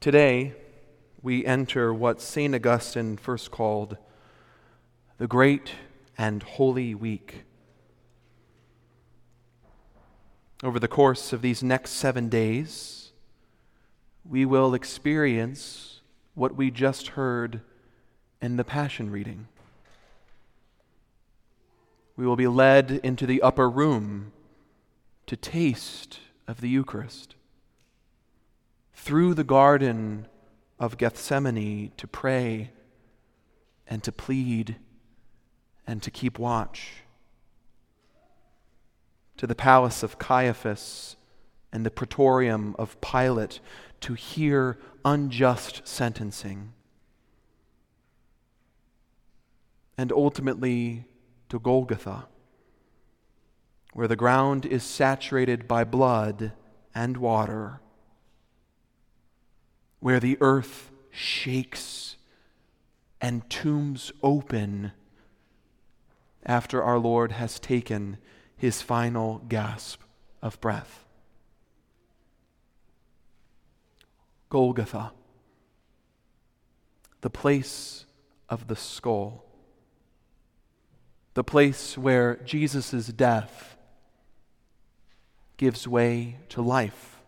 Today, we enter what St. Augustine first called the Great and Holy Week. Over the course of these next seven days, we will experience what we just heard in the Passion reading. We will be led into the upper room to taste of the Eucharist through the Garden of Gethsemane to pray and to plead and to keep watch, to the palace of Caiaphas and the praetorium of Pilate to hear unjust sentencing, and ultimately to Golgotha, where the ground is saturated by blood and water where the earth shakes and tombs open after our Lord has taken his final gasp of breath. Golgotha, the place of the skull, the place where Jesus' death gives way to life.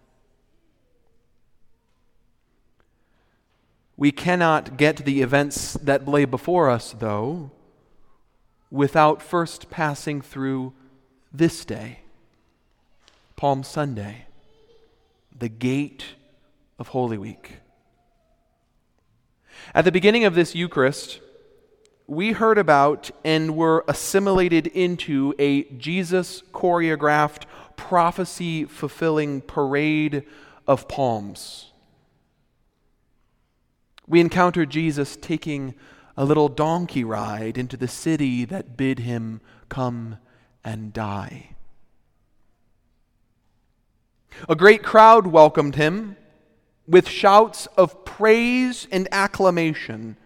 We cannot get to the events that lay before us, though, without first passing through this day, Palm Sunday, the gate of Holy Week. At the beginning of this Eucharist, we heard about and were assimilated into a Jesus choreographed, prophecy fulfilling parade of palms we encounter Jesus taking a little donkey ride into the city that bid him come and die. A great crowd welcomed him with shouts of praise and acclamation.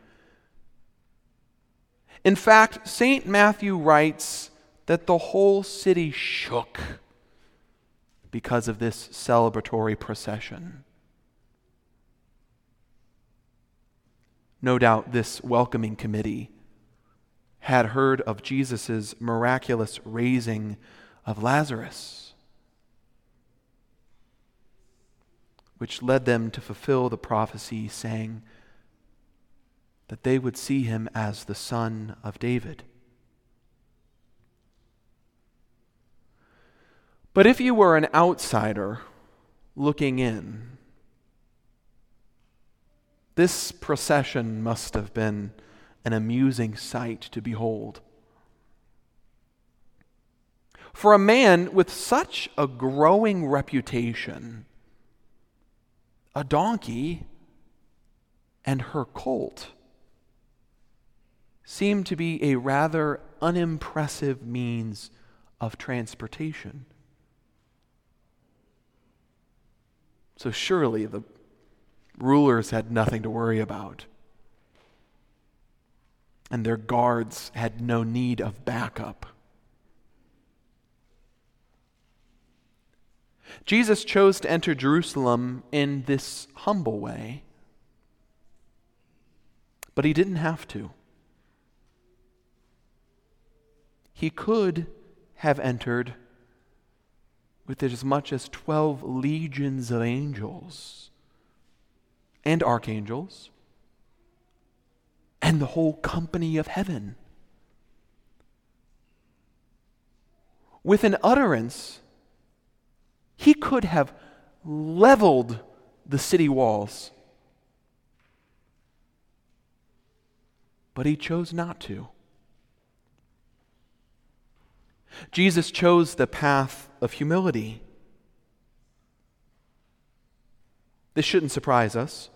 In fact, St. Matthew writes that the whole city shook because of this celebratory procession. No doubt this welcoming committee had heard of Jesus' miraculous raising of Lazarus, which led them to fulfill the prophecy saying that they would see him as the Son of David. But if you were an outsider looking in, this procession must have been an amusing sight to behold. For a man with such a growing reputation, a donkey and her colt seemed to be a rather unimpressive means of transportation. So surely the Rulers had nothing to worry about. And their guards had no need of backup. Jesus chose to enter Jerusalem in this humble way, but he didn't have to. He could have entered with as much as 12 legions of angels and archangels and the whole company of heaven. With an utterance, he could have leveled the city walls. But he chose not to. Jesus chose the path of humility. This shouldn't surprise us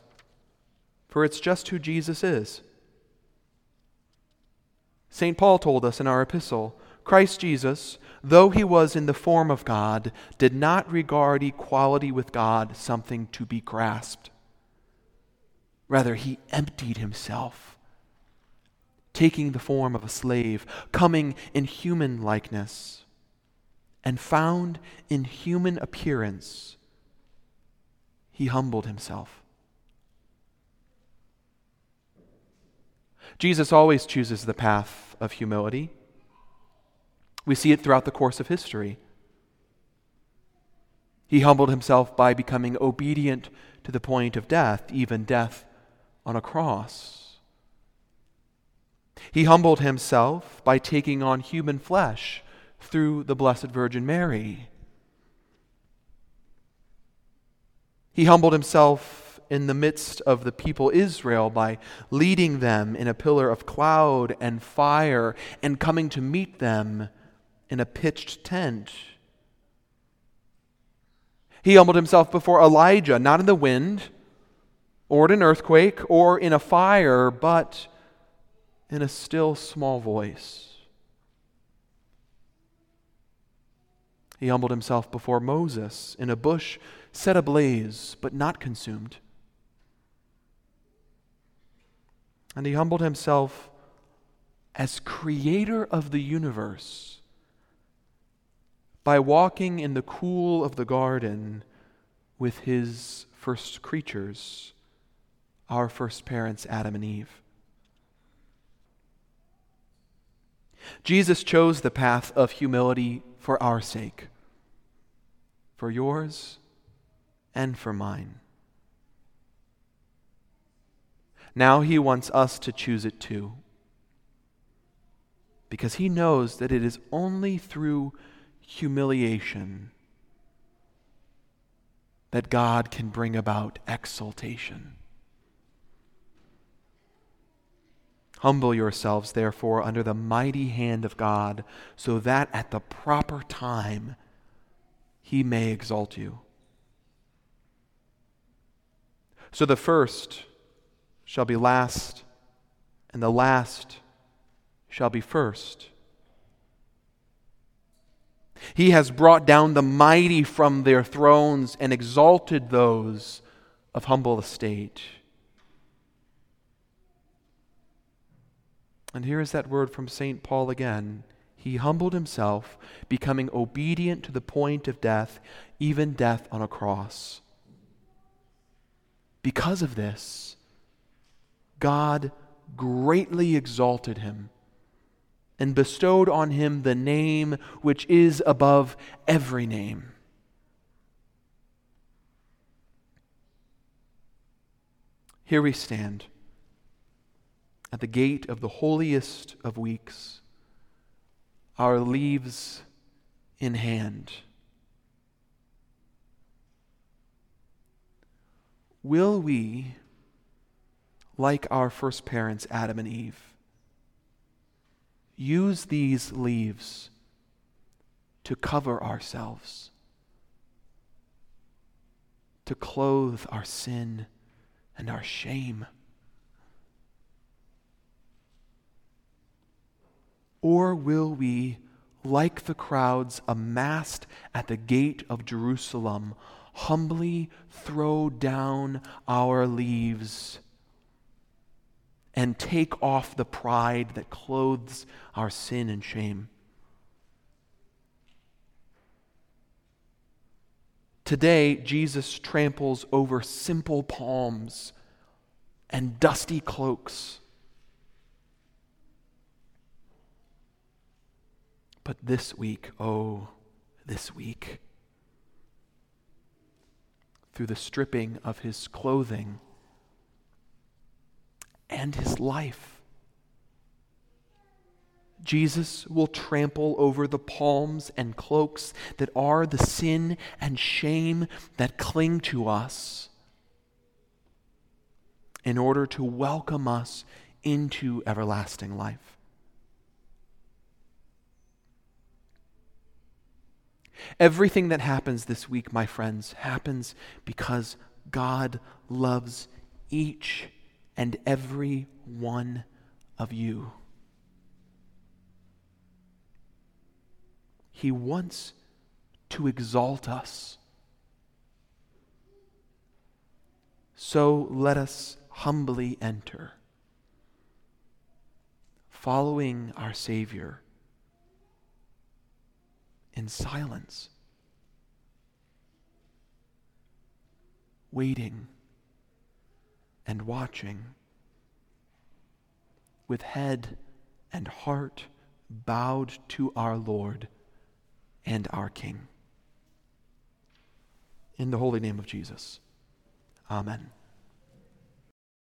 for it's just who Jesus is. St. Paul told us in our epistle Christ Jesus, though he was in the form of God, did not regard equality with God something to be grasped. Rather, he emptied himself, taking the form of a slave, coming in human likeness, and found in human appearance, he humbled himself. Jesus always chooses the path of humility. We see it throughout the course of history. He humbled himself by becoming obedient to the point of death, even death on a cross. He humbled himself by taking on human flesh through the Blessed Virgin Mary. He humbled himself in the midst of the people Israel by leading them in a pillar of cloud and fire and coming to meet them in a pitched tent. He humbled himself before Elijah, not in the wind, or in an earthquake, or in a fire, but in a still small voice. He humbled himself before Moses in a bush set ablaze, but not consumed. And he humbled himself as creator of the universe by walking in the cool of the garden with his first creatures, our first parents, Adam and Eve. Jesus chose the path of humility for our sake, for yours and for mine. Now he wants us to choose it too, because he knows that it is only through humiliation that God can bring about exaltation. Humble yourselves, therefore, under the mighty hand of God, so that at the proper time he may exalt you. So the first shall be last, and the last shall be first. He has brought down the mighty from their thrones and exalted those of humble estate. And here is that word from St. Paul again. He humbled himself, becoming obedient to the point of death, even death on a cross. Because of this, God greatly exalted him and bestowed on him the name which is above every name. Here we stand at the gate of the holiest of weeks, our leaves in hand. Will we, like our first parents, Adam and Eve, use these leaves to cover ourselves, to clothe our sin and our shame. Or will we, like the crowds amassed at the gate of Jerusalem, humbly throw down our leaves? And take off the pride that clothes our sin and shame. Today, Jesus tramples over simple palms and dusty cloaks. But this week, oh, this week, through the stripping of his clothing, and his life. Jesus will trample over the palms and cloaks that are the sin and shame that cling to us in order to welcome us into everlasting life. Everything that happens this week, my friends, happens because God loves each and every one of you. He wants to exalt us. So let us humbly enter, following our Savior in silence, waiting and watching, with head and heart bowed to our Lord and our King. In the holy name of Jesus. Amen.